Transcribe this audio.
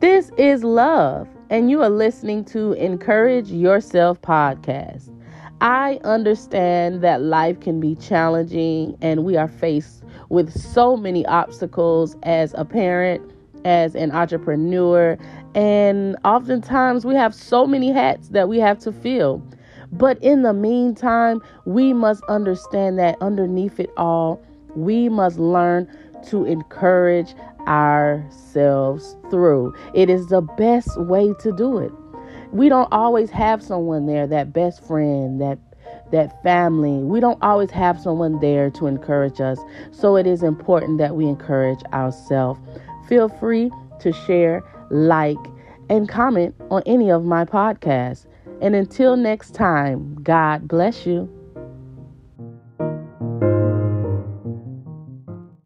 This is love, and you are listening to Encourage Yourself podcast. I understand that life can be challenging and we are faced with so many obstacles as a parent, as an entrepreneur, and oftentimes we have so many hats that we have to fill. But in the meantime, we must understand that underneath it all, we must learn to encourage ourselves through. It is the best way to do it. We don't always have someone there, that best friend, that that family. We don't always have someone there to encourage us. So it is important that we encourage ourselves. Feel free to share, like, and comment on any of my podcasts. And until next time, God bless you.